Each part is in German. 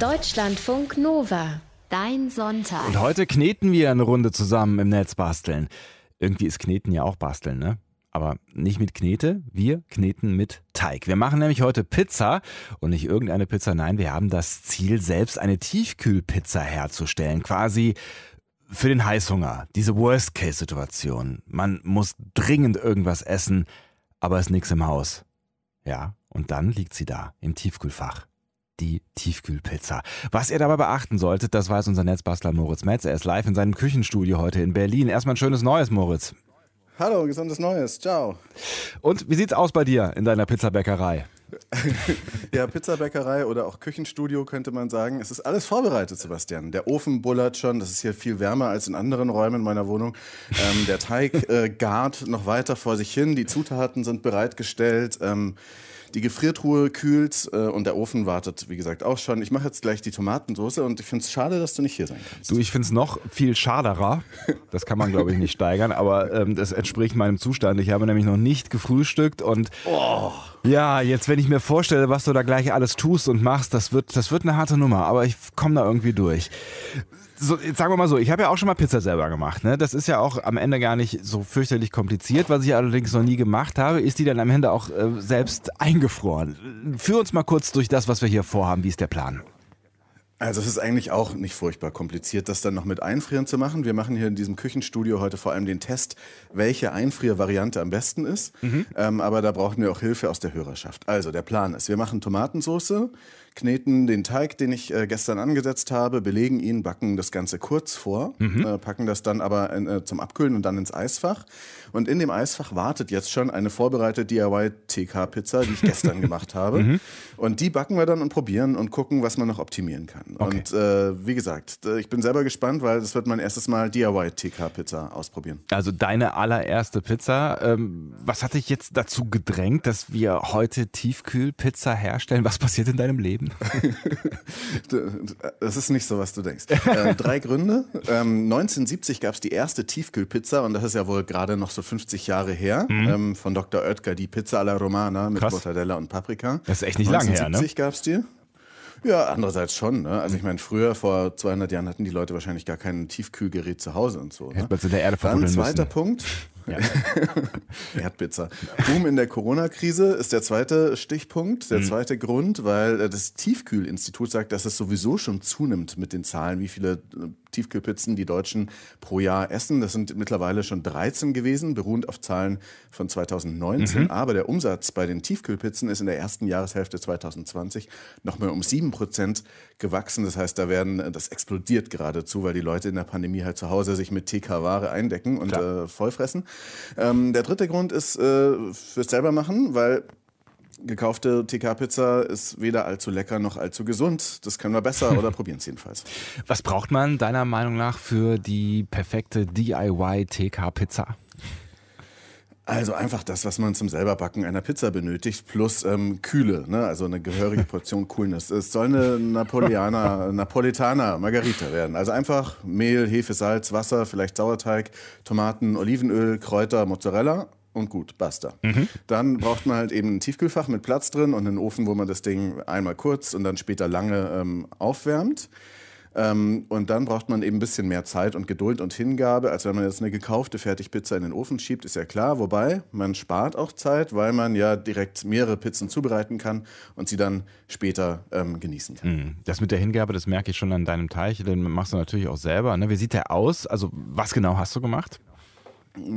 Deutschlandfunk Nova. Dein Sonntag. Und heute kneten wir eine Runde zusammen im Netz basteln. Irgendwie ist Kneten ja auch basteln, ne? Aber nicht mit Knete, wir kneten mit Teig. Wir machen nämlich heute Pizza und nicht irgendeine Pizza, nein, wir haben das Ziel, selbst eine Tiefkühlpizza herzustellen. Quasi für den Heißhunger, diese Worst-Case-Situation. Man muss dringend irgendwas essen, aber ist nichts im Haus. Ja, und dann liegt sie da im Tiefkühlfach. Die Tiefkühlpizza. Was ihr dabei beachten solltet, das weiß unser Netzbastler Moritz Metz. Er ist live in seinem Küchenstudio heute in Berlin. Erstmal ein schönes Neues, Moritz. Hallo, gesundes Neues. Ciao. Und wie sieht's aus bei dir in deiner Pizzabäckerei? ja, Pizzabäckerei oder auch Küchenstudio könnte man sagen. Es ist alles vorbereitet, Sebastian. Der Ofen bullert schon. Das ist hier viel wärmer als in anderen Räumen meiner Wohnung. Ähm, der Teig äh, gart noch weiter vor sich hin. Die Zutaten sind bereitgestellt. Ähm, die Gefriertruhe kühlt äh, und der Ofen wartet, wie gesagt, auch schon. Ich mache jetzt gleich die Tomatensauce und ich finde es schade, dass du nicht hier sein kannst. Du, ich finde es noch viel schaderer. Das kann man, glaube ich, nicht steigern, aber ähm, das entspricht meinem Zustand. Ich habe nämlich noch nicht gefrühstückt und oh. ja, jetzt, wenn ich mir vorstelle, was du da gleich alles tust und machst, das wird, das wird eine harte Nummer, aber ich komme da irgendwie durch so, jetzt sagen wir mal so, ich habe ja auch schon mal Pizza selber gemacht. Ne? Das ist ja auch am Ende gar nicht so fürchterlich kompliziert. Was ich allerdings noch nie gemacht habe, ist die dann am Ende auch äh, selbst eingefroren. Führ uns mal kurz durch das, was wir hier vorhaben. Wie ist der Plan? Also es ist eigentlich auch nicht furchtbar kompliziert, das dann noch mit Einfrieren zu machen. Wir machen hier in diesem Küchenstudio heute vor allem den Test, welche Einfriervariante am besten ist. Mhm. Ähm, aber da brauchen wir auch Hilfe aus der Hörerschaft. Also der Plan ist, wir machen Tomatensauce, kneten den Teig, den ich äh, gestern angesetzt habe, belegen ihn, backen das Ganze kurz vor, mhm. äh, packen das dann aber in, äh, zum Abkühlen und dann ins Eisfach. Und in dem Eisfach wartet jetzt schon eine vorbereitete DIY-TK-Pizza, die ich gestern gemacht habe. Mhm. Und die backen wir dann und probieren und gucken, was man noch optimieren kann. Okay. Und äh, wie gesagt, ich bin selber gespannt, weil das wird mein erstes Mal DIY-TK-Pizza ausprobieren. Also deine allererste Pizza. Ähm, was hat dich jetzt dazu gedrängt, dass wir heute Tiefkühlpizza herstellen? Was passiert in deinem Leben? das ist nicht so, was du denkst. Äh, drei Gründe. Ähm, 1970 gab es die erste Tiefkühlpizza und das ist ja wohl gerade noch so 50 Jahre her. Mhm. Ähm, von Dr. Oetker, die Pizza alla Romana mit Krass. Mortadella und Paprika. Das ist echt nicht lange her, ne? 1970 gab es die. Ja, andererseits schon. Ne? Also ich meine, früher, vor 200 Jahren, hatten die Leute wahrscheinlich gar kein Tiefkühlgerät zu Hause und so. Ne? Hätte man in der Erde Dann zweiter müssen. Punkt. Ja. Erdpizza. Boom in der Corona-Krise ist der zweite Stichpunkt, der mhm. zweite Grund, weil äh, das Tiefkühlinstitut sagt, dass es sowieso schon zunimmt mit den Zahlen, wie viele äh, Tiefkühlpizzen die Deutschen pro Jahr essen. Das sind mittlerweile schon 13 gewesen, beruhend auf Zahlen von 2019. Mhm. Aber der Umsatz bei den Tiefkühlpizzen ist in der ersten Jahreshälfte 2020 nochmal um 7 Prozent gewachsen. Das heißt, da werden, äh, das explodiert geradezu, weil die Leute in der Pandemie halt zu Hause sich mit TK-Ware eindecken und äh, vollfressen. Ähm, der dritte Grund ist äh, fürs selbermachen, weil gekaufte TK-Pizza ist weder allzu lecker noch allzu gesund. Das können wir besser oder probieren es jedenfalls. Was braucht man deiner Meinung nach für die perfekte DIY-TK-Pizza? Also einfach das, was man zum selberbacken einer Pizza benötigt, plus ähm, Kühle, ne? also eine gehörige Portion Coolness. Es soll eine Napoleaner, Napolitaner Margarita werden. Also einfach Mehl, Hefe, Salz, Wasser, vielleicht Sauerteig, Tomaten, Olivenöl, Kräuter, Mozzarella und gut, basta. Mhm. Dann braucht man halt eben ein Tiefkühlfach mit Platz drin und einen Ofen, wo man das Ding einmal kurz und dann später lange ähm, aufwärmt. Ähm, und dann braucht man eben ein bisschen mehr Zeit und Geduld und Hingabe, als wenn man jetzt eine gekaufte Fertigpizza in den Ofen schiebt, ist ja klar. Wobei, man spart auch Zeit, weil man ja direkt mehrere Pizzen zubereiten kann und sie dann später ähm, genießen kann. Hm. Das mit der Hingabe, das merke ich schon an deinem Teich. Den machst du natürlich auch selber. Ne? Wie sieht der aus? Also, was genau hast du gemacht?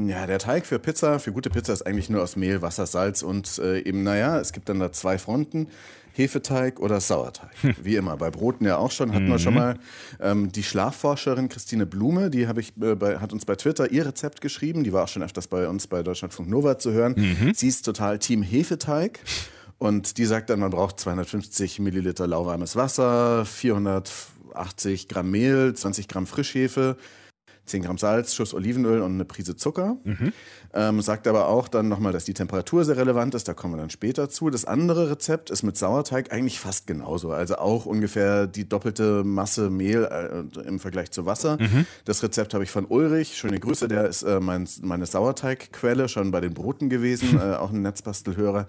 Ja, der Teig für Pizza, für gute Pizza ist eigentlich nur aus Mehl, Wasser, Salz und äh, eben, naja, es gibt dann da zwei Fronten. Hefeteig oder Sauerteig. Hm. Wie immer. Bei Broten ja auch schon. Hatten mhm. wir schon mal ähm, die Schlafforscherin Christine Blume, die ich, äh, bei, hat uns bei Twitter ihr Rezept geschrieben. Die war auch schon öfters bei uns bei Deutschlandfunk Nova zu hören. Mhm. Sie ist total Team Hefeteig. Und die sagt dann, man braucht 250 Milliliter lauwarmes Wasser, 480 Gramm Mehl, 20 Gramm Frischhefe, 10 Gramm Salz, Schuss Olivenöl und eine Prise Zucker. Mhm. Ähm, sagt aber auch dann nochmal, dass die Temperatur sehr relevant ist, da kommen wir dann später zu. Das andere Rezept ist mit Sauerteig eigentlich fast genauso. Also auch ungefähr die doppelte Masse Mehl äh, im Vergleich zu Wasser. Mhm. Das Rezept habe ich von Ulrich. Schöne Grüße, der ist äh, mein, meine Sauerteigquelle, schon bei den Broten gewesen, äh, auch ein Netzbastelhörer.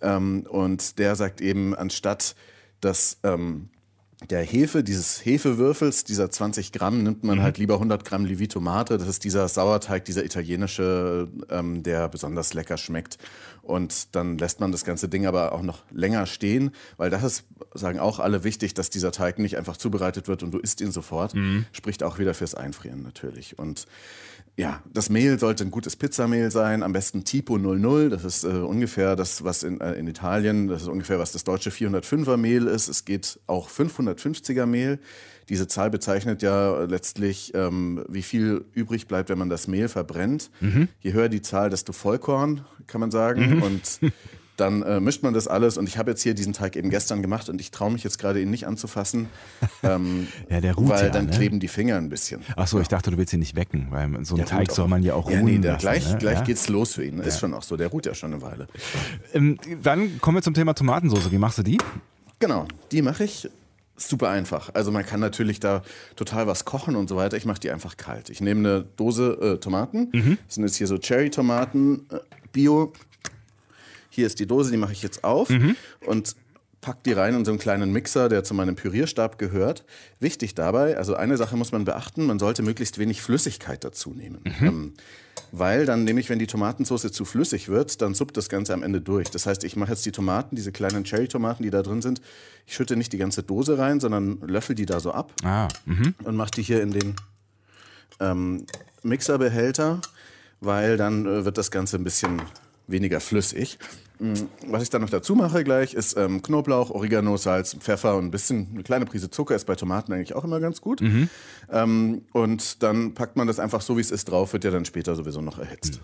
Ähm, und der sagt eben, anstatt dass ähm, der Hefe, dieses Hefewürfels, dieser 20 Gramm, nimmt man mhm. halt lieber 100 Gramm Livito Madre. Das ist dieser Sauerteig, dieser italienische, ähm, der besonders lecker schmeckt. Und dann lässt man das ganze Ding aber auch noch länger stehen, weil das ist, sagen auch alle wichtig, dass dieser Teig nicht einfach zubereitet wird und du isst ihn sofort. Mhm. Spricht auch wieder fürs Einfrieren natürlich. Und ja, das Mehl sollte ein gutes Pizzamehl sein, am besten Tipo 00. Das ist äh, ungefähr das, was in, äh, in Italien, das ist ungefähr was das deutsche 405er Mehl ist. Es geht auch 550er Mehl. Diese Zahl bezeichnet ja letztlich, ähm, wie viel übrig bleibt, wenn man das Mehl verbrennt. Mhm. Je höher die Zahl, desto Vollkorn, kann man sagen. Mhm. Und dann äh, mischt man das alles und ich habe jetzt hier diesen Teig eben gestern gemacht und ich traue mich jetzt gerade ihn nicht anzufassen, ähm, ja, der ruht weil ja, dann ne? kleben die Finger ein bisschen. Ach so, ich dachte, du willst ihn nicht wecken, weil so ein Teig soll man ja auch ja, ruhen nee, der, lassen, gleich, ne? gleich ja? geht's los für ihn. Ist schon auch so, der ruht ja schon eine Weile. Ähm, dann kommen wir zum Thema Tomatensauce. Wie machst du die? Genau, die mache ich super einfach. Also man kann natürlich da total was kochen und so weiter. Ich mache die einfach kalt. Ich nehme eine Dose äh, Tomaten. Mhm. Das sind jetzt hier so Cherry-Tomaten, äh, Bio. Hier ist die Dose, die mache ich jetzt auf mhm. und pack die rein in so einen kleinen Mixer, der zu meinem Pürierstab gehört. Wichtig dabei, also eine Sache muss man beachten, man sollte möglichst wenig Flüssigkeit dazu nehmen. Mhm. Ähm, weil dann nämlich, wenn die Tomatensauce zu flüssig wird, dann suppt das Ganze am Ende durch. Das heißt, ich mache jetzt die Tomaten, diese kleinen Cherry-Tomaten, die da drin sind, ich schütte nicht die ganze Dose rein, sondern löffel die da so ab ah, mhm. und mache die hier in den ähm, Mixerbehälter, weil dann äh, wird das Ganze ein bisschen weniger flüssig. Mm, was ich dann noch dazu mache gleich, ist ähm, Knoblauch, Oregano, Salz, Pfeffer und ein bisschen, eine kleine Prise Zucker ist bei Tomaten eigentlich auch immer ganz gut. Mhm. Ähm, und dann packt man das einfach so, wie es ist, drauf, wird ja dann später sowieso noch erhitzt.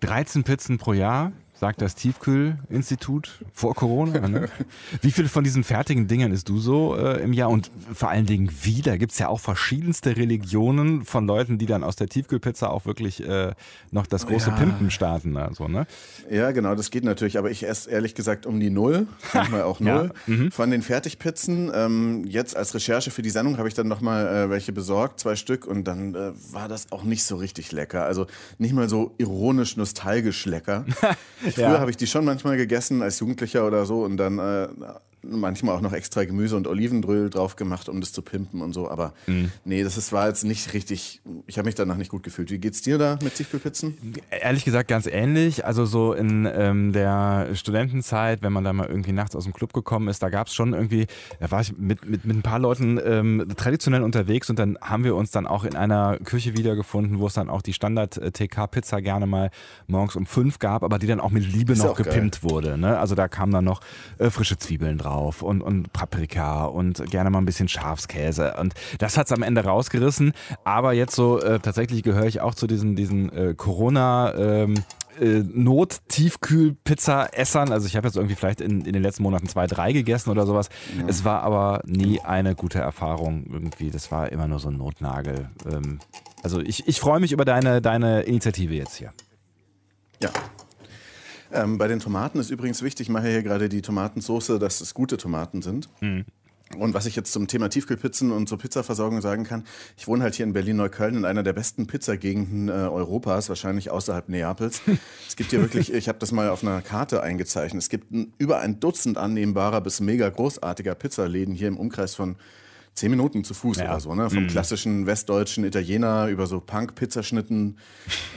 13 Pizzen pro Jahr, sagt das Tiefkühlinstitut vor Corona. Ne? Wie viele von diesen fertigen Dingern isst du so äh, im Jahr? Und vor allen Dingen wie? Da gibt es ja auch verschiedenste Religionen von Leuten, die dann aus der Tiefkühlpizza auch wirklich äh, noch das große ja. Pimpen starten. Also, ne? Ja, genau, das geht natürlich. Aber ich esse ehrlich gesagt um die Null, manchmal auch Null. ja. mhm. Von den Fertigpizzen, ähm, jetzt als Recherche für die Sendung habe ich dann nochmal äh, welche besorgt, zwei Stück. Und dann äh, war das auch nicht so richtig lecker. Also nicht mal so ironisch, nostalgisch lecker. Früher ja. habe ich die schon manchmal gegessen als Jugendlicher oder so und dann äh, manchmal auch noch extra Gemüse und Olivenöl drauf gemacht, um das zu pimpen und so. Aber mhm. nee, das ist, war jetzt nicht richtig. Ich habe mich danach nicht gut gefühlt. Wie geht's dir da mit Tiefkühlpizzen? Ehrlich gesagt ganz ähnlich. Also so in ähm, der Studentenzeit, wenn man da mal irgendwie nachts aus dem Club gekommen ist, da gab es schon irgendwie, da war ich mit, mit, mit ein paar Leuten ähm, traditionell unterwegs und dann haben wir uns dann auch in einer Küche wiedergefunden, wo es dann auch die Standard-TK-Pizza gerne mal morgens um fünf gab, aber die dann auch mit Liebe ist noch gepimpt geil. wurde. Ne? Also da kamen dann noch äh, frische Zwiebeln drauf drauf und, und Paprika und gerne mal ein bisschen Schafskäse. Und das hat es am Ende rausgerissen. Aber jetzt so äh, tatsächlich gehöre ich auch zu diesen, diesen äh, Corona- ähm, äh, Not-Tiefkühl-Pizza-Essern. Also ich habe jetzt irgendwie vielleicht in, in den letzten Monaten zwei, drei gegessen oder sowas. Ja. Es war aber nie eine gute Erfahrung irgendwie. Das war immer nur so ein Notnagel. Ähm, also ich, ich freue mich über deine, deine Initiative jetzt hier. Ja, ähm, bei den Tomaten ist übrigens wichtig, ich mache hier gerade die Tomatensauce, dass es gute Tomaten sind. Mhm. Und was ich jetzt zum Thema Tiefkühlpizzen und zur Pizzaversorgung sagen kann, ich wohne halt hier in Berlin-Neukölln in einer der besten Pizzagegenden äh, Europas, wahrscheinlich außerhalb Neapels. es gibt hier wirklich, ich habe das mal auf einer Karte eingezeichnet, es gibt ein, über ein Dutzend annehmbarer bis mega großartiger Pizzaläden hier im Umkreis von zehn Minuten zu Fuß ja. oder so, ne? Vom mhm. klassischen westdeutschen Italiener über so Punk-Pizzaschnitten,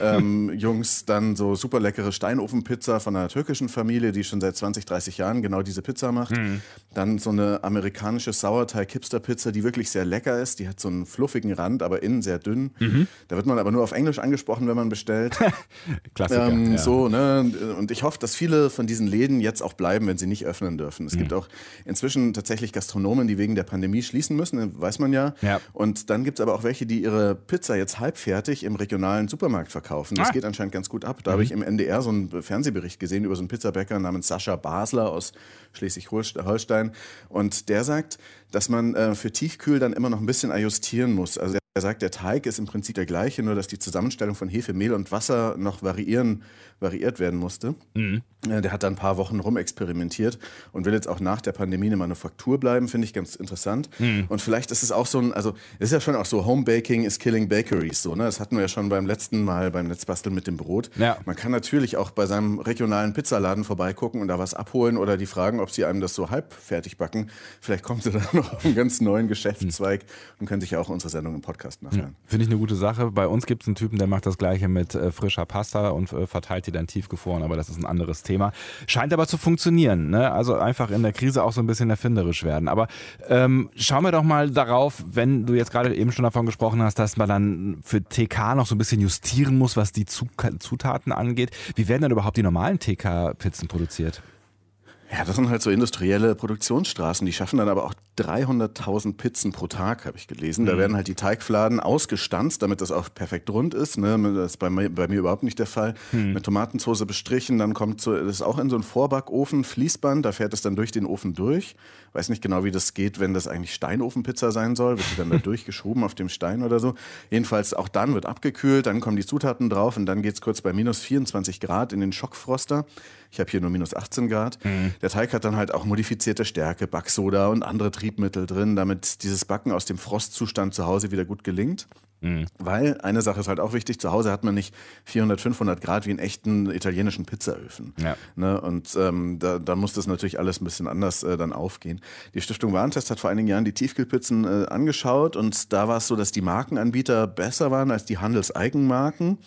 ähm, Jungs, dann so super leckere Steinofenpizza von einer türkischen Familie, die schon seit 20, 30 Jahren genau diese Pizza macht. Mhm. Dann so eine amerikanische Sauerteig-Hipster-Pizza, die wirklich sehr lecker ist. Die hat so einen fluffigen Rand, aber innen sehr dünn. Mhm. Da wird man aber nur auf Englisch angesprochen, wenn man bestellt. Klassiker. Ähm, ja. So, ne? Und ich hoffe, dass viele von diesen Läden jetzt auch bleiben, wenn sie nicht öffnen dürfen. Es mhm. gibt auch inzwischen tatsächlich Gastronomen, die wegen der Pandemie schließen müssen müssen, weiß man ja. ja. Und dann gibt es aber auch welche, die ihre Pizza jetzt halbfertig im regionalen Supermarkt verkaufen. Das ah. geht anscheinend ganz gut ab. Da mhm. habe ich im NDR so einen Fernsehbericht gesehen über so einen Pizzabäcker namens Sascha Basler aus Schleswig-Holstein. Und der sagt, dass man äh, für Tiefkühl dann immer noch ein bisschen ajustieren muss. Also er sagt, der Teig ist im Prinzip der gleiche, nur dass die Zusammenstellung von Hefe, Mehl und Wasser noch variieren, variiert werden musste. Mhm. Der hat da ein paar Wochen rumexperimentiert und will jetzt auch nach der Pandemie eine Manufaktur bleiben, finde ich ganz interessant. Mhm. Und vielleicht ist es auch so ein, also es ist ja schon auch so, Homebaking is killing bakeries, so, ne? Das hatten wir ja schon beim letzten Mal beim Netzbasteln mit dem Brot. Ja. Man kann natürlich auch bei seinem regionalen Pizzaladen vorbeigucken und da was abholen oder die fragen, ob sie einem das so halb fertig backen. Vielleicht kommen sie dann noch auf einen ganz neuen Geschäftszweig mhm. und können sich ja auch unsere Sendung im Podcast nachhören. Ja. Finde ich eine gute Sache. Bei uns gibt es einen Typen, der macht das gleiche mit äh, frischer Pasta und äh, verteilt die dann tiefgefroren, aber das ist ein anderes Thema. Scheint aber zu funktionieren. Ne? Also einfach in der Krise auch so ein bisschen erfinderisch werden. Aber ähm, schauen wir doch mal darauf, wenn du jetzt gerade eben schon davon gesprochen hast, dass man dann für TK noch so ein bisschen justieren muss, was die Zutaten angeht. Wie werden dann überhaupt die normalen TK-Pizzen produziert? Ja, das sind halt so industrielle Produktionsstraßen. Die schaffen dann aber auch 300.000 Pizzen pro Tag, habe ich gelesen. Da mhm. werden halt die Teigfladen ausgestanzt, damit das auch perfekt rund ist. Ne? Das ist bei mir, bei mir überhaupt nicht der Fall. Mhm. Mit Tomatensauce bestrichen, dann kommt so, das ist auch in so einen Vorbackofen, Fließband, da fährt es dann durch den Ofen durch. Weiß nicht genau, wie das geht, wenn das eigentlich Steinofenpizza sein soll. Wird die dann da durchgeschoben auf dem Stein oder so. Jedenfalls auch dann wird abgekühlt, dann kommen die Zutaten drauf und dann geht's kurz bei minus 24 Grad in den Schockfroster. Ich habe hier nur minus 18 Grad. Mhm. Der Teig hat dann halt auch modifizierte Stärke, Backsoda und andere Triebmittel drin, damit dieses Backen aus dem Frostzustand zu Hause wieder gut gelingt. Mhm. Weil eine Sache ist halt auch wichtig, zu Hause hat man nicht 400, 500 Grad wie in echten italienischen Pizzaöfen. Ja. Ne? Und ähm, da, da muss das natürlich alles ein bisschen anders äh, dann aufgehen. Die Stiftung Warentest hat vor einigen Jahren die Tiefkühlpizzen äh, angeschaut und da war es so, dass die Markenanbieter besser waren als die Handelseigenmarken.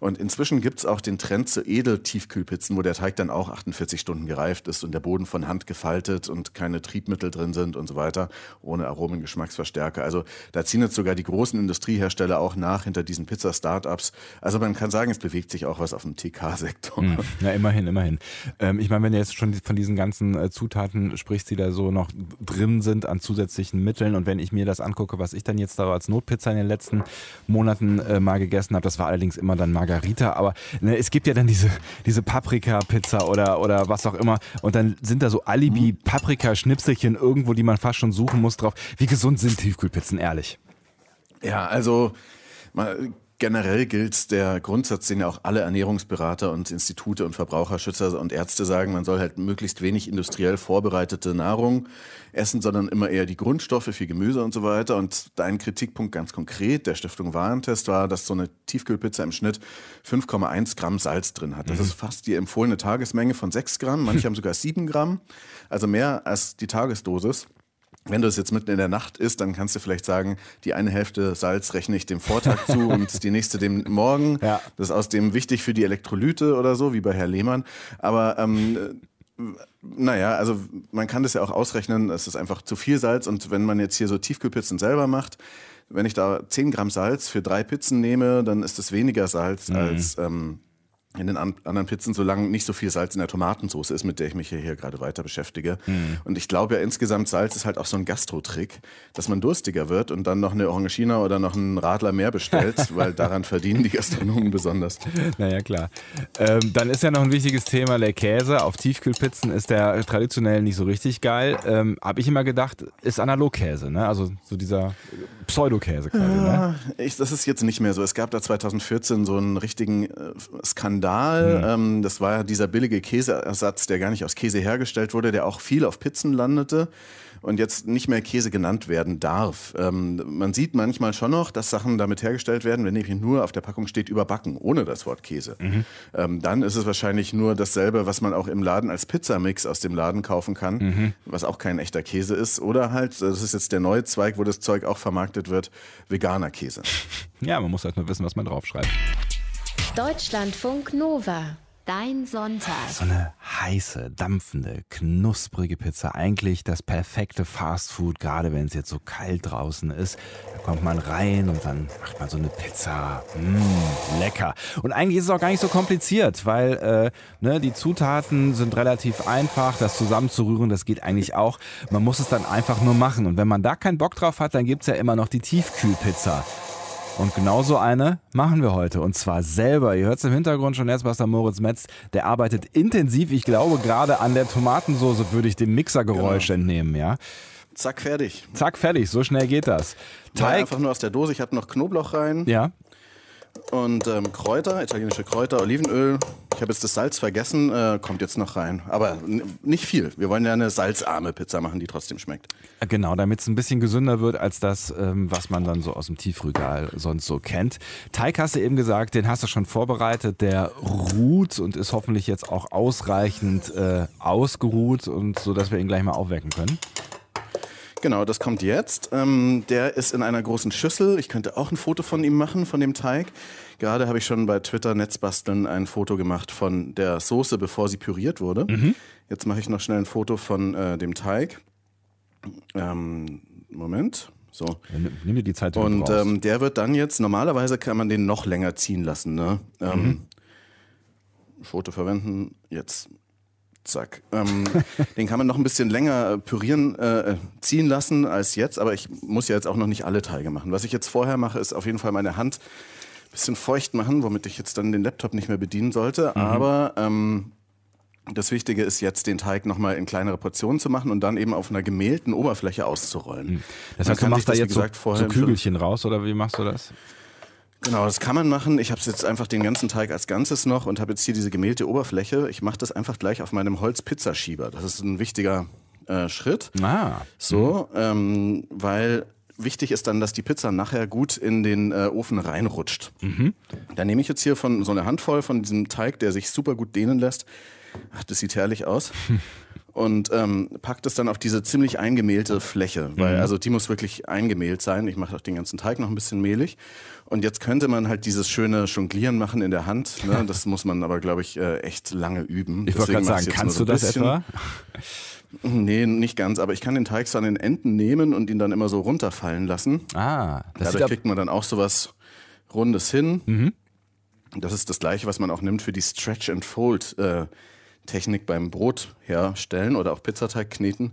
Und inzwischen gibt es auch den Trend zu Edeltiefkühlpizzen, wo der Teig dann auch 48 Stunden gereift ist und der Boden von Hand gefaltet und keine Triebmittel drin sind und so weiter, ohne Aromen, Geschmacksverstärker. Also da ziehen jetzt sogar die großen Industriehersteller auch nach hinter diesen Pizza-Startups. Also man kann sagen, es bewegt sich auch was auf dem TK-Sektor. Mhm. Ja, immerhin, immerhin. Ähm, ich meine, wenn du jetzt schon von diesen ganzen äh, Zutaten sprichst, die da so noch drin sind an zusätzlichen Mitteln und wenn ich mir das angucke, was ich dann jetzt da als Notpizza in den letzten Monaten äh, mal gegessen habe, das war allerdings immer dann Margarita Margarita, aber ne, es gibt ja dann diese, diese Paprika-Pizza oder, oder was auch immer und dann sind da so Alibi-Paprika-Schnipselchen irgendwo, die man fast schon suchen muss drauf. Wie gesund sind Tiefkühlpizzen, ehrlich? Ja, also mal, generell gilt der Grundsatz, den ja auch alle Ernährungsberater und Institute und Verbraucherschützer und Ärzte sagen, man soll halt möglichst wenig industriell vorbereitete Nahrung essen, sondern immer eher die Grundstoffe, viel Gemüse und so weiter. Und dein Kritikpunkt ganz konkret der Stiftung Warentest war, dass so eine Tiefkühlpizza im Schnitt 5,1 Gramm Salz drin hat. Das mhm. ist fast die empfohlene Tagesmenge von 6 Gramm. Manche haben sogar 7 Gramm, also mehr als die Tagesdosis. Wenn du es jetzt mitten in der Nacht isst, dann kannst du vielleicht sagen, die eine Hälfte Salz rechne ich dem Vortag zu und die nächste dem Morgen. Ja. Das ist außerdem wichtig für die Elektrolyte oder so, wie bei Herr Lehmann. Aber ähm, naja, also man kann das ja auch ausrechnen, es ist einfach zu viel Salz und wenn man jetzt hier so Tiefkühlpizzen selber macht, wenn ich da 10 Gramm Salz für drei Pizzen nehme, dann ist das weniger Salz mhm. als ähm, in den anderen Pizzen, solange nicht so viel Salz in der Tomatensauce ist, mit der ich mich hier, hier gerade weiter beschäftige. Mhm. Und ich glaube ja insgesamt, Salz ist halt auch so ein Gastro-Trick, dass man durstiger wird und dann noch eine Orangina oder noch einen Radler mehr bestellt, weil daran verdienen die Gastronomen besonders. Naja, klar. Ähm, dann ist ja noch ein wichtiges Thema der Käse. Auf Tiefkühlpizzen ist der traditionell nicht so richtig geil. Ähm, Habe ich immer gedacht, ist Analogkäse, ne? Also so dieser Pseudokäse quasi, ne? ja, ne? Ich, das ist jetzt nicht mehr so. Es gab da 2014 so einen richtigen äh, Skandal Skandal. Mhm. Ähm, das war ja dieser billige Käseersatz, der gar nicht aus Käse hergestellt wurde, der auch viel auf Pizzen landete und jetzt nicht mehr Käse genannt werden darf. Ähm, man sieht manchmal schon noch, dass Sachen damit hergestellt werden, wenn nämlich nur auf der Packung steht überbacken, ohne das Wort Käse. Mhm. Ähm, dann ist es wahrscheinlich nur dasselbe, was man auch im Laden als Pizzamix aus dem Laden kaufen kann, mhm. was auch kein echter Käse ist. Oder halt, das ist jetzt der neue Zweig, wo das Zeug auch vermarktet wird, veganer Käse. Ja, man muss halt nur wissen, was man draufschreibt. Deutschlandfunk Nova. Dein Sonntag. So eine heiße, dampfende, knusprige Pizza. Eigentlich das perfekte Fastfood, gerade wenn es jetzt so kalt draußen ist. Da kommt man rein und dann macht man so eine Pizza. Mmh, lecker. Und eigentlich ist es auch gar nicht so kompliziert, weil äh, ne, die Zutaten sind relativ einfach. Das zusammenzurühren, das geht eigentlich auch. Man muss es dann einfach nur machen. Und wenn man da keinen Bock drauf hat, dann gibt es ja immer noch die Tiefkühlpizza. Und genauso eine machen wir heute. Und zwar selber. Ihr hört es im Hintergrund schon, Netzbuster Moritz Metz, der arbeitet intensiv, ich glaube, gerade an der Tomatensauce würde ich dem Mixergeräusch genau. entnehmen, ja. zack, fertig. Zack, fertig. So schnell geht das. Teig Teig. einfach nur aus der Dose. Ich habe noch Knoblauch rein Ja. Und ähm, Kräuter, italienische Kräuter, Olivenöl. Ich habe jetzt das Salz vergessen, äh, kommt jetzt noch rein. Aber nicht viel. Wir wollen ja eine salzarme Pizza machen, die trotzdem schmeckt. Genau, damit es ein bisschen gesünder wird als das, ähm, was man dann so aus dem Tiefregal sonst so kennt. Teig hast du eben gesagt, den hast du schon vorbereitet. Der ruht und ist hoffentlich jetzt auch ausreichend äh, ausgeruht und so, dass wir ihn gleich mal aufwecken können. Genau, das kommt jetzt. Ähm, der ist in einer großen Schüssel. Ich könnte auch ein Foto von ihm machen, von dem Teig. Gerade habe ich schon bei Twitter Netzbasteln ein Foto gemacht von der Soße, bevor sie püriert wurde. Jetzt mache ich noch schnell ein Foto von äh, dem Teig. Ähm, Moment. So. Nimm, nimm dir die Zeit, Und ähm, der wird dann jetzt, normalerweise kann man den noch länger ziehen lassen. Ne? Ähm, Foto verwenden, jetzt. Zack. Ähm, den kann man noch ein bisschen länger äh, pürieren, äh, ziehen lassen als jetzt, aber ich muss ja jetzt auch noch nicht alle Teige machen. Was ich jetzt vorher mache, ist auf jeden Fall meine Hand ein bisschen feucht machen, womit ich jetzt dann den Laptop nicht mehr bedienen sollte. Aber ähm, das Wichtige ist jetzt, den Teig nochmal in kleinere Portionen zu machen und dann eben auf einer gemählten Oberfläche auszurollen. das Man heißt, du machst da das, jetzt so, gesagt, so Schüssel- Kügelchen raus oder wie machst du das? Genau, das kann man machen. Ich habe jetzt einfach den ganzen Teig als Ganzes noch und habe jetzt hier diese gemählte Oberfläche. Ich mache das einfach gleich auf meinem Holzpizzaschieber. Das ist ein wichtiger äh, Schritt. Ah, So, ähm, weil wichtig ist dann, dass die Pizza nachher gut in den äh, Ofen reinrutscht. Da nehme ich jetzt hier von so eine Handvoll von diesem Teig, der sich super gut dehnen lässt. Ach, das sieht herrlich aus. Und ähm, packt es dann auf diese ziemlich eingemehlte Fläche, weil also die muss wirklich eingemehlt sein. Ich mache auch den ganzen Teig noch ein bisschen mehlig. Und jetzt könnte man halt dieses schöne Jonglieren machen in der Hand. Ne? Das muss man aber, glaube ich, äh, echt lange üben. ich wollte gerade sagen, kannst du so ein das bisschen. etwa? Nee, nicht ganz, aber ich kann den Teig so an den Enden nehmen und ihn dann immer so runterfallen lassen. Ah, das Dadurch kriegt man dann auch sowas Rundes hin. Mhm. Das ist das gleiche, was man auch nimmt für die Stretch and Fold äh, Technik beim Brot herstellen oder auch Pizzateig kneten,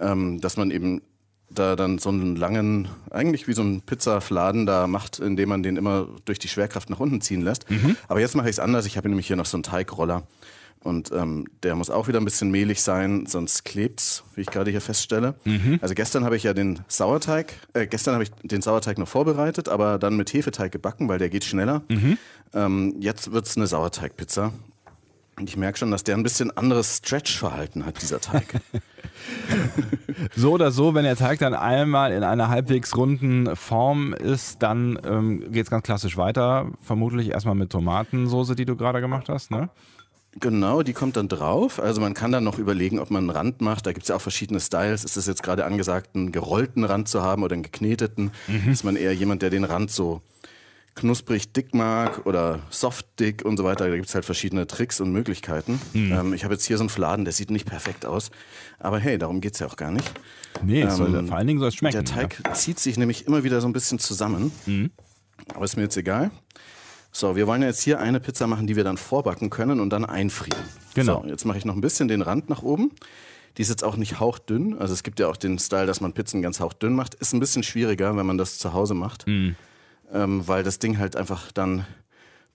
ähm, dass man eben da dann so einen langen, eigentlich wie so einen Pizzafladen da macht, indem man den immer durch die Schwerkraft nach unten ziehen lässt. Mhm. Aber jetzt mache ich es anders. Ich habe nämlich hier noch so einen Teigroller. Und ähm, der muss auch wieder ein bisschen mehlig sein, sonst klebt's, wie ich gerade hier feststelle. Mhm. Also gestern habe ich ja den Sauerteig, äh, gestern habe ich den Sauerteig noch vorbereitet, aber dann mit Hefeteig gebacken, weil der geht schneller. Mhm. Ähm, jetzt wird's eine Sauerteigpizza. Und ich merke schon, dass der ein bisschen anderes Stretch-Verhalten hat, dieser Teig. So oder so, wenn der Teig dann einmal in einer halbwegs runden Form ist, dann ähm, geht es ganz klassisch weiter. Vermutlich erstmal mit Tomatensoße, die du gerade gemacht hast, ne? Genau, die kommt dann drauf. Also man kann dann noch überlegen, ob man einen Rand macht. Da gibt's ja auch verschiedene Styles. Ist es jetzt gerade angesagt, einen gerollten Rand zu haben oder einen gekneteten? Ist man eher jemand, der den Rand so knusprig dick mag oder soft dick und so weiter. Da gibt's halt verschiedene Tricks und Möglichkeiten. Ähm, ich habe jetzt hier so einen Fladen, der sieht nicht perfekt aus. Aber hey, darum geht's ja auch gar nicht. Nee, es soll, Ähm, vor allen Dingen soll es schmecken. Der Teig zieht sich nämlich immer wieder so ein bisschen zusammen. Aber ist mir jetzt egal. So, wir wollen ja jetzt hier eine Pizza machen, die wir dann vorbacken können und dann einfrieren. Genau. So, jetzt mache ich noch ein bisschen den Rand nach oben. Die ist jetzt auch nicht hauchdünn. Also es gibt ja auch den Style, dass man Pizzen ganz hauchdünn macht. Ist ein bisschen schwieriger, wenn man das zu Hause macht. Mhm. Ähm, weil das Ding halt einfach dann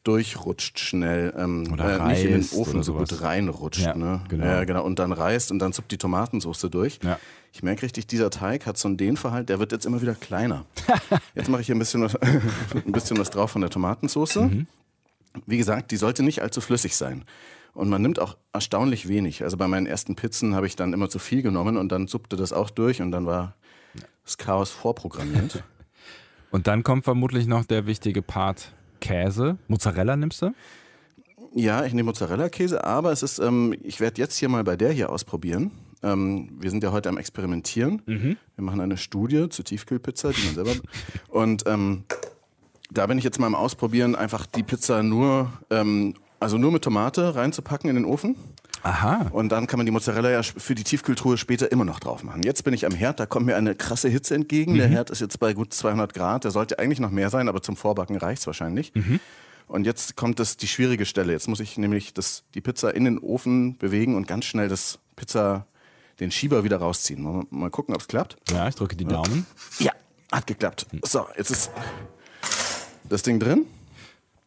durchrutscht schnell. Ähm, Oder nicht in den Ofen so gut reinrutscht. Ja, ne? genau. Ja, genau. Und dann reißt und dann suppt die Tomatensauce durch. Ja. Ich merke richtig, dieser Teig hat so ein Dehnverhalten, der wird jetzt immer wieder kleiner. Jetzt mache ich hier ein bisschen was, ein bisschen was drauf von der Tomatensauce. Mhm. Wie gesagt, die sollte nicht allzu flüssig sein. Und man nimmt auch erstaunlich wenig. Also bei meinen ersten Pizzen habe ich dann immer zu viel genommen und dann suppte das auch durch und dann war das Chaos vorprogrammiert. Und dann kommt vermutlich noch der wichtige Part Käse. Mozzarella nimmst du? Ja, ich nehme Mozzarella-Käse, aber es ist, ähm, ich werde jetzt hier mal bei der hier ausprobieren. Ähm, wir sind ja heute am Experimentieren. Wir machen eine Studie zur Tiefkühlpizza, die man selber. Und ähm, da bin ich jetzt mal am Ausprobieren, einfach die Pizza nur, ähm, also nur mit Tomate reinzupacken in den Ofen. Aha. Und dann kann man die Mozzarella ja für die Tiefkühltruhe später immer noch drauf machen. Jetzt bin ich am Herd, da kommt mir eine krasse Hitze entgegen. Der Herd ist jetzt bei gut 200 Grad. Der sollte eigentlich noch mehr sein, aber zum Vorbacken reicht's wahrscheinlich. Und jetzt kommt das die schwierige Stelle. Jetzt muss ich nämlich das, die Pizza in den Ofen bewegen und ganz schnell das Pizza, den Schieber wieder rausziehen. Mal, mal gucken, ob's klappt. Ja, ich drücke die Daumen. Ja, hat geklappt. So, jetzt ist das Ding drin.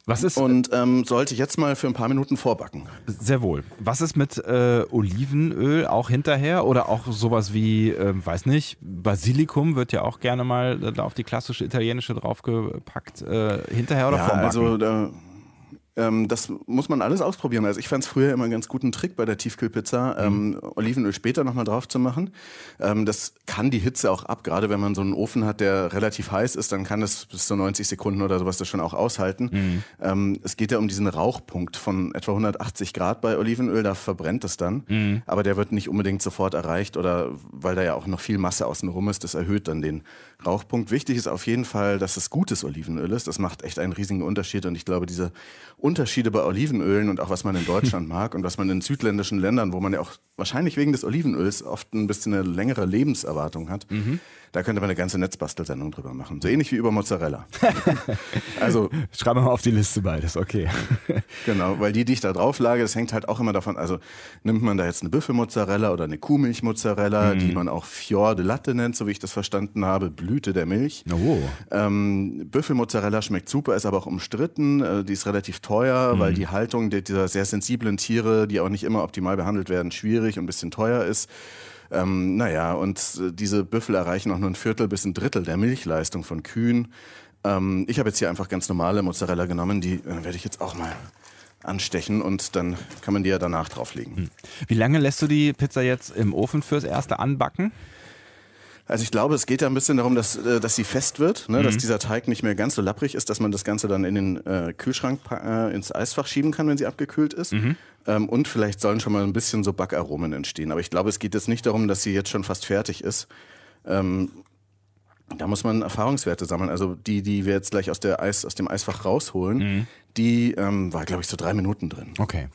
Was ist und ähm, sollte jetzt mal für ein paar Minuten vorbacken. Sehr wohl. Was ist mit äh, Olivenöl auch hinterher oder auch sowas wie, äh, weiß nicht, Basilikum wird ja auch gerne mal äh, auf die klassische italienische draufgepackt. Äh, hinterher oder ja, vorm Backen? Also da ähm, das muss man alles ausprobieren. Also ich fand es früher immer einen ganz guten Trick bei der Tiefkühlpizza, ähm, Olivenöl später nochmal drauf zu machen. Ähm, das kann die Hitze auch ab. Gerade wenn man so einen Ofen hat, der relativ heiß ist, dann kann das bis zu 90 Sekunden oder sowas das schon auch aushalten. Ähm, es geht ja um diesen Rauchpunkt von etwa 180 Grad bei Olivenöl, da verbrennt es dann. Aber der wird nicht unbedingt sofort erreicht oder weil da ja auch noch viel Masse außenrum ist, das erhöht dann den Rauchpunkt. Wichtig ist auf jeden Fall, dass es gutes Olivenöl ist. Das macht echt einen riesigen Unterschied und ich glaube, diese Unterschiede bei Olivenölen und auch was man in Deutschland mag und was man in südländischen Ländern, wo man ja auch wahrscheinlich wegen des Olivenöls oft ein bisschen eine längere Lebenserwartung hat, da könnte man eine ganze Netzbastelsendung drüber machen. So ähnlich wie über Mozzarella. also Schreiben wir mal auf die Liste beides, okay. Genau, weil die, die ich da drauf lage, das hängt halt auch immer davon, also nimmt man da jetzt eine Büffelmozzarella oder eine Kuhmilchmozzarella, die man auch Fior de Latte nennt, so wie ich das verstanden habe, Blüte der Milch. Oh. Ähm, Büffelmozzarella schmeckt super, ist aber auch umstritten, äh, die ist relativ teuer, weil die Haltung dieser sehr sensiblen Tiere, die auch nicht immer optimal behandelt werden, schwierig und ein bisschen teuer ist. Ähm, naja, und äh, diese Büffel erreichen auch nur ein Viertel bis ein Drittel der Milchleistung von Kühen. Ähm, ich habe jetzt hier einfach ganz normale Mozzarella genommen, die äh, werde ich jetzt auch mal anstechen und dann kann man die ja danach drauflegen. Wie lange lässt du die Pizza jetzt im Ofen fürs erste anbacken? Also ich glaube, es geht ja ein bisschen darum, dass, äh, dass sie fest wird, ne? dass dieser Teig nicht mehr ganz so lapprig ist, dass man das Ganze dann in den äh, Kühlschrank äh, ins Eisfach schieben kann, wenn sie abgekühlt ist. Ähm, und vielleicht sollen schon mal ein bisschen so Backaromen entstehen. Aber ich glaube, es geht jetzt nicht darum, dass sie jetzt schon fast fertig ist. Ähm, da muss man Erfahrungswerte sammeln. Also die, die wir jetzt gleich aus, der Eis, aus dem Eisfach rausholen, die ähm, war, glaube ich, so drei Minuten drin. Okay.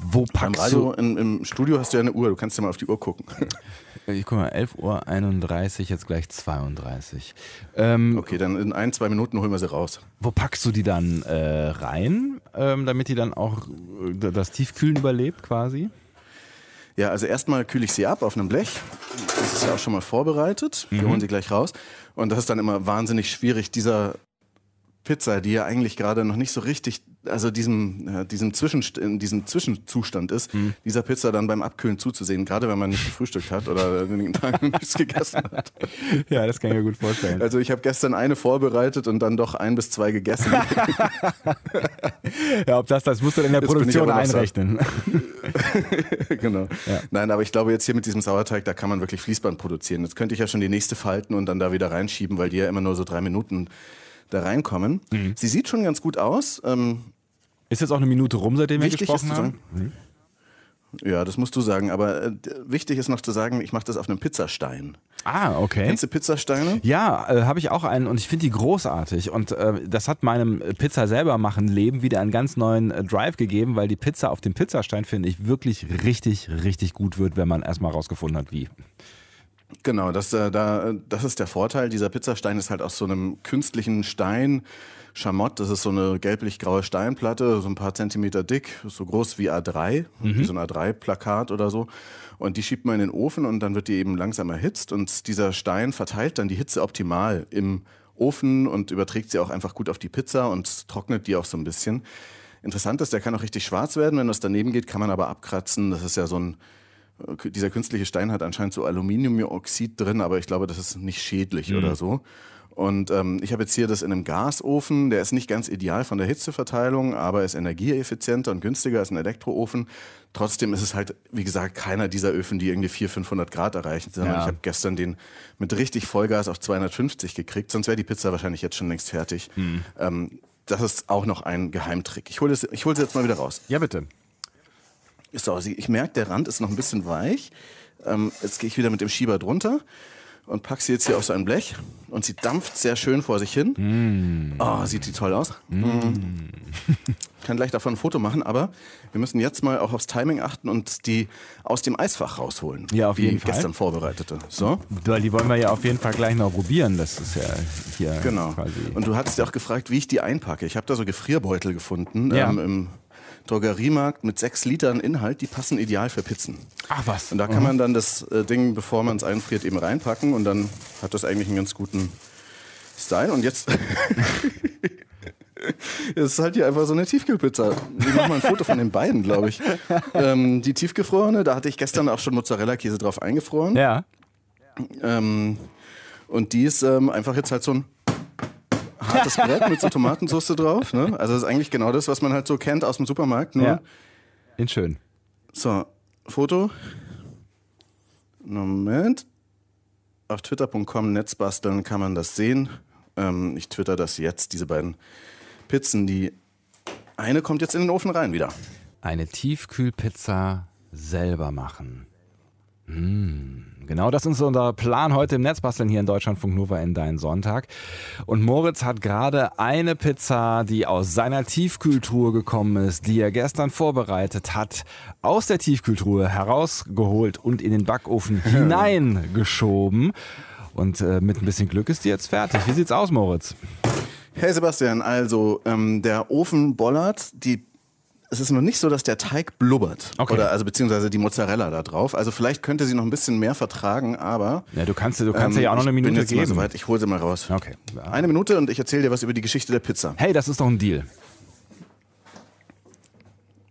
Wo packst Radio, du? in, im Studio hast du ja eine Uhr, du kannst ja mal auf die Uhr gucken. Ich guck mal, 11 Uhr 31, jetzt gleich 32. Ähm, Okay, dann in ein, zwei Minuten holen wir sie raus. Wo packst du die dann äh, rein, ähm, damit die dann auch äh, das Tiefkühlen überlebt quasi? Ja, also erstmal kühle ich sie ab auf einem Blech. Das ist ja auch schon mal vorbereitet. Wir holen sie gleich raus. Und das ist dann immer wahnsinnig schwierig, dieser Pizza, die ja eigentlich gerade noch nicht so richtig, also diesem, äh, diesem, Zwischen, in diesem Zwischenzustand ist, dieser Pizza dann beim Abkühlen zuzusehen, gerade wenn man nicht gefrühstückt hat oder den Tag nichts gegessen hat. Ja, das kann ich mir gut vorstellen. Also ich habe gestern eine vorbereitet und dann doch ein bis zwei gegessen. Ja, ob das, das musst du in der Jetzt Produktion einrechnen. genau. Nein, aber ich glaube jetzt hier mit diesem Sauerteig, da kann man wirklich Fließband produzieren. Jetzt könnte ich ja schon die nächste falten und dann da wieder reinschieben, weil die ja immer nur so drei Minuten da reinkommen. Mhm. Sie sieht schon ganz gut aus. Ähm, Ist jetzt auch eine Minute rum, seitdem wir gesprochen haben? sagen, ja, das musst du sagen. Aber äh, wichtig ist noch zu sagen, ich mache das auf einem Pizzastein. Ah, okay. Kennst du Pizzasteine? Ja, äh, habe ich auch einen und ich finde die großartig. Und äh, das hat meinem Pizza selber machen Leben wieder einen ganz neuen äh, Drive gegeben, weil die Pizza auf dem Pizzastein, finde ich, wirklich richtig, richtig gut wird, wenn man erstmal rausgefunden hat, wie. Genau, das, äh, da, das ist der Vorteil. Dieser Pizzastein ist halt aus so einem künstlichen Stein. Schamott, das ist so eine gelblich-graue Steinplatte, so ein paar Zentimeter dick, so groß wie A3, wie so ein A3-Plakat oder so. Und die schiebt man in den Ofen und dann wird die eben langsam erhitzt. Und dieser Stein verteilt dann die Hitze optimal im Ofen und überträgt sie auch einfach gut auf die Pizza und trocknet die auch so ein bisschen. Interessant ist, der kann auch richtig schwarz werden. Wenn das daneben geht, kann man aber abkratzen. Das ist ja so ein dieser künstliche Stein hat anscheinend so Aluminiumoxid drin, aber ich glaube, das ist nicht schädlich oder so. Und ähm, ich habe jetzt hier das in einem Gasofen, der ist nicht ganz ideal von der Hitzeverteilung, aber ist energieeffizienter und günstiger als ein Elektroofen. Trotzdem ist es halt, wie gesagt, keiner dieser Öfen, die irgendwie 400, 500 Grad erreichen, sondern Ja. ich habe gestern den mit richtig Vollgas auf 250 gekriegt, sonst wäre die Pizza wahrscheinlich jetzt schon längst fertig. Ähm, das ist auch noch ein Geheimtrick. Ich hole sie jetzt mal wieder raus. Ja, bitte. So, ich merke, der Rand ist noch ein bisschen weich. Ähm, jetzt gehe ich wieder mit dem Schieber drunter und packe sie jetzt hier auf so ein Blech. Und sie dampft sehr schön vor sich hin. Oh, sieht die toll aus. Mm. Ich kann gleich davon ein Foto machen, aber wir müssen jetzt mal auch aufs Timing achten und die aus dem Eisfach rausholen. Ja, auf jeden Fall. gestern vorbereitete. So, Weil die wollen wir ja auf jeden Fall gleich noch probieren. Das ist ja hier genau. quasi. Und du hattest ja auch gefragt, wie ich die einpacke. Ich habe da so Gefrierbeutel gefunden Ja. ähm, im Drogeriemarkt mit sechs Litern Inhalt. Die passen ideal für Pizzen. Ach was. Und da kann man dann das äh, Ding, bevor man es einfriert, eben reinpacken und dann hat das eigentlich einen ganz guten Style. Und jetzt Es ist halt hier einfach so eine Tiefkühlpizza. Ich mache mal ein Foto von den beiden, glaube ich. Ähm, die tiefgefrorene, da hatte ich gestern auch schon Mozzarella-Käse drauf eingefroren. Ja. Ähm, und die ist ähm, einfach jetzt halt so ein hartes Brett mit so Tomatensauce drauf. Ne? Also das ist eigentlich genau das, was man halt so kennt aus dem Supermarkt. Nur Ja. In schön. So, Foto. Moment. Auf twitter.com Netzbasteln kann man das sehen. Ähm, ich twitter das jetzt, diese beiden Pizzen. Die eine kommt jetzt in den Ofen rein wieder. Eine Tiefkühlpizza selber machen. Hm. Genau das ist unser Plan heute im Netzbasteln hier in Deutschlandfunk Nova in Dein Sonntag. Und Moritz hat gerade eine Pizza, die aus seiner Tiefkühltruhe gekommen ist, die er gestern vorbereitet hat, aus der Tiefkühltruhe herausgeholt und in den Backofen hineingeschoben. Und äh, mit ein bisschen Glück ist die jetzt fertig. Wie sieht's aus, Moritz? Hey Sebastian, also ähm, der Ofen bollert, die es ist noch nicht so, dass der Teig blubbert. Okay. Oder also beziehungsweise die Mozzarella da drauf. Also vielleicht könnte sie noch ein bisschen mehr vertragen, aber. Ja, du kannst, du kannst ähm, ja auch noch eine ich bin Minute jetzt geben. soweit. Ich hole sie mal raus. Okay. Eine Minute und ich erzähle dir was über die Geschichte der Pizza. Hey, das ist doch ein Deal.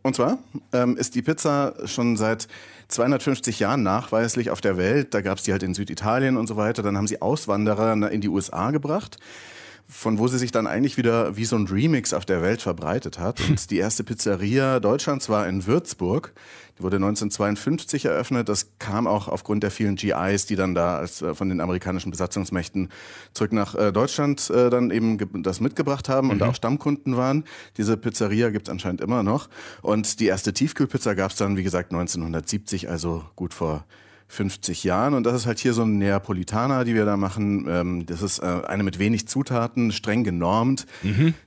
Und zwar ähm, ist die Pizza schon seit 250 Jahren nachweislich auf der Welt. Da gab es die halt in Süditalien und so weiter. Dann haben sie Auswanderer in die USA gebracht, von wo sie sich dann eigentlich wieder wie so ein Remix auf der Welt verbreitet hat. Und die erste Pizzeria Deutschlands war in Würzburg. Die wurde 1952 eröffnet. Das kam auch aufgrund der vielen GIs, die dann da als, äh, von den amerikanischen Besatzungsmächten zurück nach äh, Deutschland äh, dann eben das mitgebracht haben und auch Stammkunden waren. Diese Pizzeria gibt's anscheinend immer noch. Und die erste Tiefkühlpizza gab's dann, wie gesagt, 1970, also gut vor 50 Jahren. Und das ist halt hier so ein Neapolitaner, die wir da machen. Ähm, das ist äh, eine mit wenig Zutaten, streng genormt.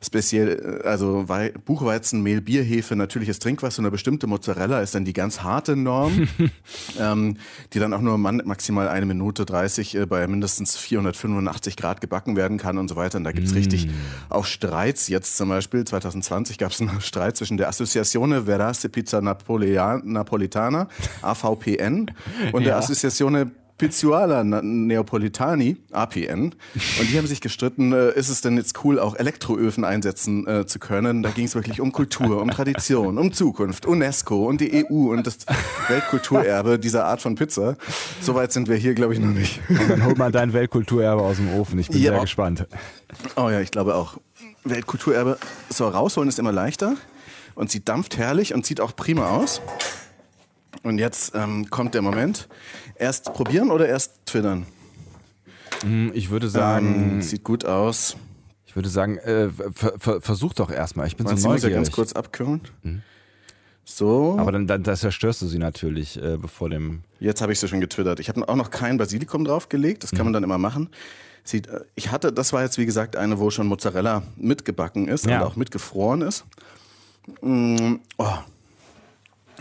Speziell, äh, also Wei Buchweizen, Mehl, Bier, Hefe, natürliches Trinkwasser und eine bestimmte Mozzarella ist dann die ganz harte Norm, ähm, die dann auch nur maximal eine Minute 30 äh, bei mindestens 485 Grad gebacken werden kann und so weiter. Und da gibt's richtig auch Streits. Jetzt zum Beispiel 2020 gab's einen Streit zwischen der Associazione Verace Pizza Napolea- Napolitana, AVPN, und der Ja. Associazione Pizzuala Neapolitani, APN. Und die haben sich gestritten, äh, ist es denn jetzt cool, auch Elektroöfen einsetzen äh, zu können? Da ging es wirklich um Kultur, um Tradition, um Zukunft, UNESCO und die EU und das Weltkulturerbe dieser Art von Pizza. Soweit sind wir hier, glaube ich, noch nicht. Und dann hol mal dein Weltkulturerbe aus dem Ofen. Ich bin Ja. sehr gespannt. Oh ja, ich glaube auch. Weltkulturerbe. So, rausholen ist immer leichter. Und sie dampft herrlich und sieht auch prima aus. Und jetzt ähm, kommt der Moment. Erst probieren oder erst twittern? Hm, Ich würde sagen, Ähm, sieht gut aus. ich würde sagen, äh, ver ver versuch doch erstmal. Ich bin Meinst so du, muss ja neugierig. ganz kurz abkühlen? So, Aber dann, dann das zerstörst du sie natürlich äh, bevor dem. jetzt habe ich sie schon getwittert. Ich habe auch noch kein Basilikum draufgelegt. Das kann Mhm. man dann immer machen. Sieht, äh, ich hatte, das war jetzt wie gesagt eine, wo schon Mozzarella mitgebacken ist Ja. und auch mitgefroren ist. Mm, oh.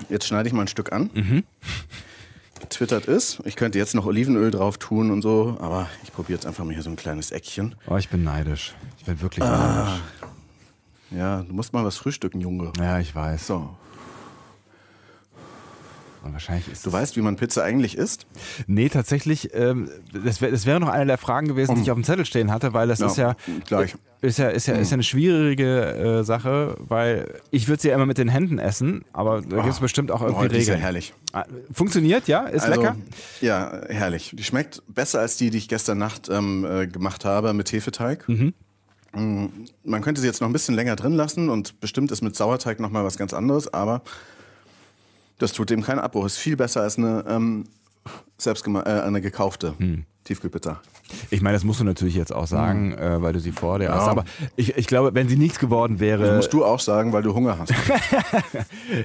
Jetzt schneide ich mal ein Stück an. Mhm. Getwittert ist. Ich könnte jetzt noch Olivenöl drauf tun und so, aber ich probiere jetzt einfach mal hier so ein kleines Eckchen. Oh, ich bin neidisch. Ich bin wirklich Ah. neidisch. Ja, du musst mal was frühstücken, Junge. Ja, ich weiß. So, Und wahrscheinlich ist du weißt, wie man Pizza eigentlich isst? Nee, tatsächlich, ähm, das, wär, das wäre noch eine der Fragen gewesen, die ich auf dem Zettel stehen hatte, weil das Ja, ist ja, gleich. ist ja, ist ja, ist ja eine schwierige äh, Sache, weil ich würde sie ja immer mit den Händen essen, aber da gibt es bestimmt auch irgendwie Oh, die ist ja Regeln. herrlich. Ah, Funktioniert, ja? Ist Also, lecker? Ja, herrlich. Die schmeckt besser als die, die ich gestern Nacht ähm, äh, gemacht habe mit Hefeteig. Mhm. Mm, Man könnte sie jetzt noch ein bisschen länger drin lassen und bestimmt ist mit Sauerteig noch mal was ganz anderes, aber das tut dem keinen Abbruch. Ist viel besser als eine ähm, äh, eine gekaufte Hm. Tiefkühlpizza. Ich meine, das musst du natürlich jetzt auch sagen, äh, weil du sie vor dir hast. Ja. Aber ich, ich glaube, wenn sie nichts geworden wäre. Das musst du auch sagen, weil du Hunger hast.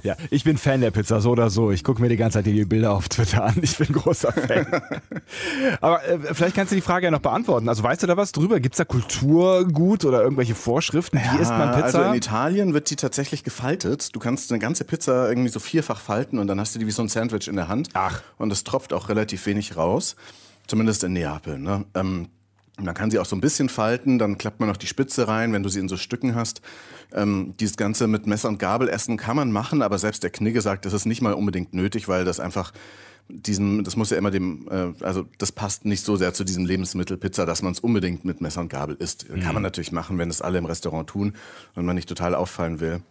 Ja, ich bin Fan der Pizza, so oder so. Ich gucke mir die ganze Zeit die Bilder auf Twitter an. Ich bin großer Fan. Aber äh, vielleicht kannst du die Frage ja noch beantworten. Also weißt du da was drüber? Gibt es da Kulturgut oder irgendwelche Vorschriften? Wie isst man Ah, Also Pizza? in Italien wird die tatsächlich gefaltet. Du kannst eine ganze Pizza irgendwie so vierfach falten und dann hast du die wie so ein Sandwich in der Hand. Ach. Und es tropft auch relativ wenig raus. Zumindest in Neapel. Ne? Ähm, Man kann sie auch so ein bisschen falten, dann klappt man noch die Spitze rein, wenn du sie in so Stücken hast. Ähm, dieses Ganze mit Messer und Gabel essen kann man machen, aber selbst der Knigge sagt, das ist nicht mal unbedingt nötig, weil das einfach diesen, das muss ja immer dem, äh, also das passt nicht so sehr zu diesem Lebensmittel Pizza, dass man es unbedingt mit Messer und Gabel isst. Mhm. Kann man natürlich machen, wenn es alle im Restaurant tun und man nicht total auffallen will.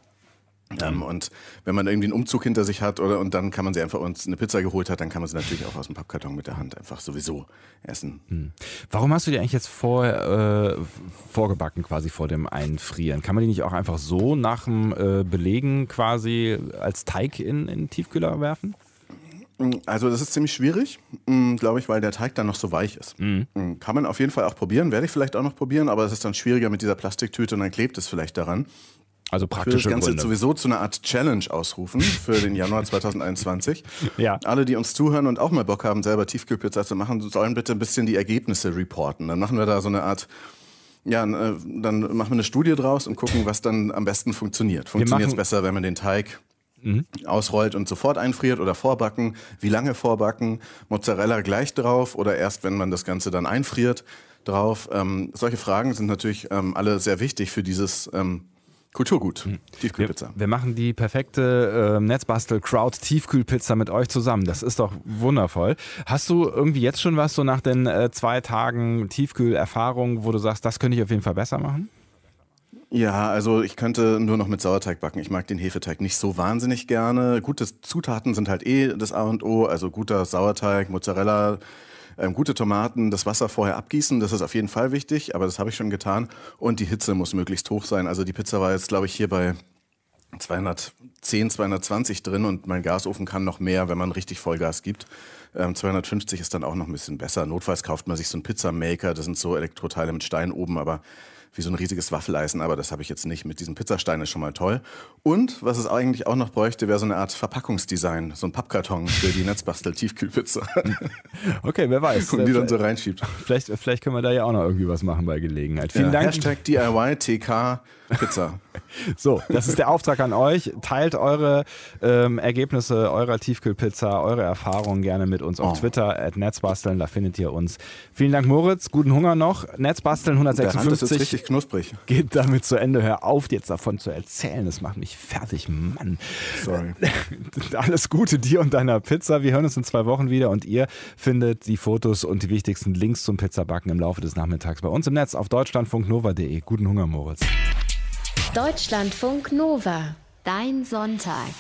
Ähm, und wenn man irgendwie einen Umzug hinter sich hat oder und dann kann man sie einfach uns eine Pizza geholt hat, dann kann man sie natürlich auch aus dem Pappkarton mit der Hand einfach sowieso essen. Hm. Warum hast du die eigentlich jetzt vor, äh, vorgebacken quasi vor dem Einfrieren? Kann man die nicht auch einfach so nach dem äh, Belegen quasi als Teig in, in den Tiefkühler werfen? Also das ist ziemlich schwierig, hm, glaube ich, weil der Teig dann noch so weich ist. Mhm. Hm, kann man auf jeden Fall auch probieren, werde ich vielleicht auch noch probieren, aber es ist dann schwieriger mit dieser Plastiktüte und dann klebt es vielleicht daran. Also praktisch. Ich will das Ganze Gründe. sowieso zu einer Art Challenge ausrufen für den Januar 2021. ja. Alle, die uns zuhören und auch mal Bock haben, selber Tiefkühlpizza zu machen, sollen bitte ein bisschen die Ergebnisse reporten. Dann machen wir da so eine Art ja, äh, dann machen wir eine Studie draus und gucken, was dann am besten funktioniert. Funktioniert es besser, wenn man den Teig mhm. ausrollt und sofort einfriert oder vorbacken? Wie lange vorbacken? Mozzarella gleich drauf oder erst, wenn man das Ganze dann einfriert, drauf? Ähm, solche Fragen sind natürlich ähm, alle sehr wichtig für dieses ähm, Kulturgut. Hm. Tiefkühlpizza. Wir, wir, machen die perfekte äh, Netzbastel-Crowd Tiefkühlpizza mit euch zusammen. Das ist doch wundervoll. Hast du irgendwie jetzt schon was so nach den äh, zwei Tagen Tiefkühlerfahrung, wo du sagst, das könnte ich auf jeden Fall besser machen? Ja, also ich könnte nur noch mit Sauerteig backen. Ich mag den Hefeteig nicht so wahnsinnig gerne. Gute Zutaten sind halt eh das A und O. Also guter Sauerteig, Mozzarella, ähm, gute Tomaten, das Wasser vorher abgießen, das ist auf jeden Fall wichtig, aber das habe ich schon getan. Und die Hitze muss möglichst hoch sein. Also die Pizza war jetzt, glaube ich, hier bei 210, 220 drin und mein Gasofen kann noch mehr, wenn man richtig Vollgas gibt. Ähm, 250 ist dann auch noch ein bisschen besser. Notfalls kauft man sich so einen Pizzamaker, das sind so Elektroteile mit Stein oben, aber wie so ein riesiges Waffeleisen, aber das habe ich jetzt nicht. Mit diesem Pizzastein ist schon mal toll. Und was es eigentlich auch noch bräuchte, wäre so eine Art Verpackungsdesign, so ein Pappkarton für die Netzbastel-Tiefkühlpizza. Okay, wer weiß. Und die dann so reinschiebt. Vielleicht, vielleicht können wir da ja auch noch irgendwie was machen bei Gelegenheit. Vielen ja, Dank. Hashtag DIY TK Pizza. so, das ist der Auftrag an euch. Teilt eure ähm, Ergebnisse eurer Tiefkühlpizza, eure Erfahrungen gerne mit uns auf oh. Twitter, at Netzbasteln, da findet ihr uns. Vielen Dank, Moritz. Guten Hunger noch. Netzbasteln 156. richtig knusprig. Geht damit zu Ende. Hör auf, jetzt davon zu erzählen. Das macht mich fertig, Mann. Sorry. Alles Gute dir und deiner Pizza. Wir hören uns in zwei Wochen wieder und ihr findet die Fotos und die wichtigsten Links zum Pizzabacken im Laufe des Nachmittags bei uns im Netz auf deutschlandfunknova.de. Guten Hunger, Moritz. Deutschlandfunk Nova. Dein Sonntag.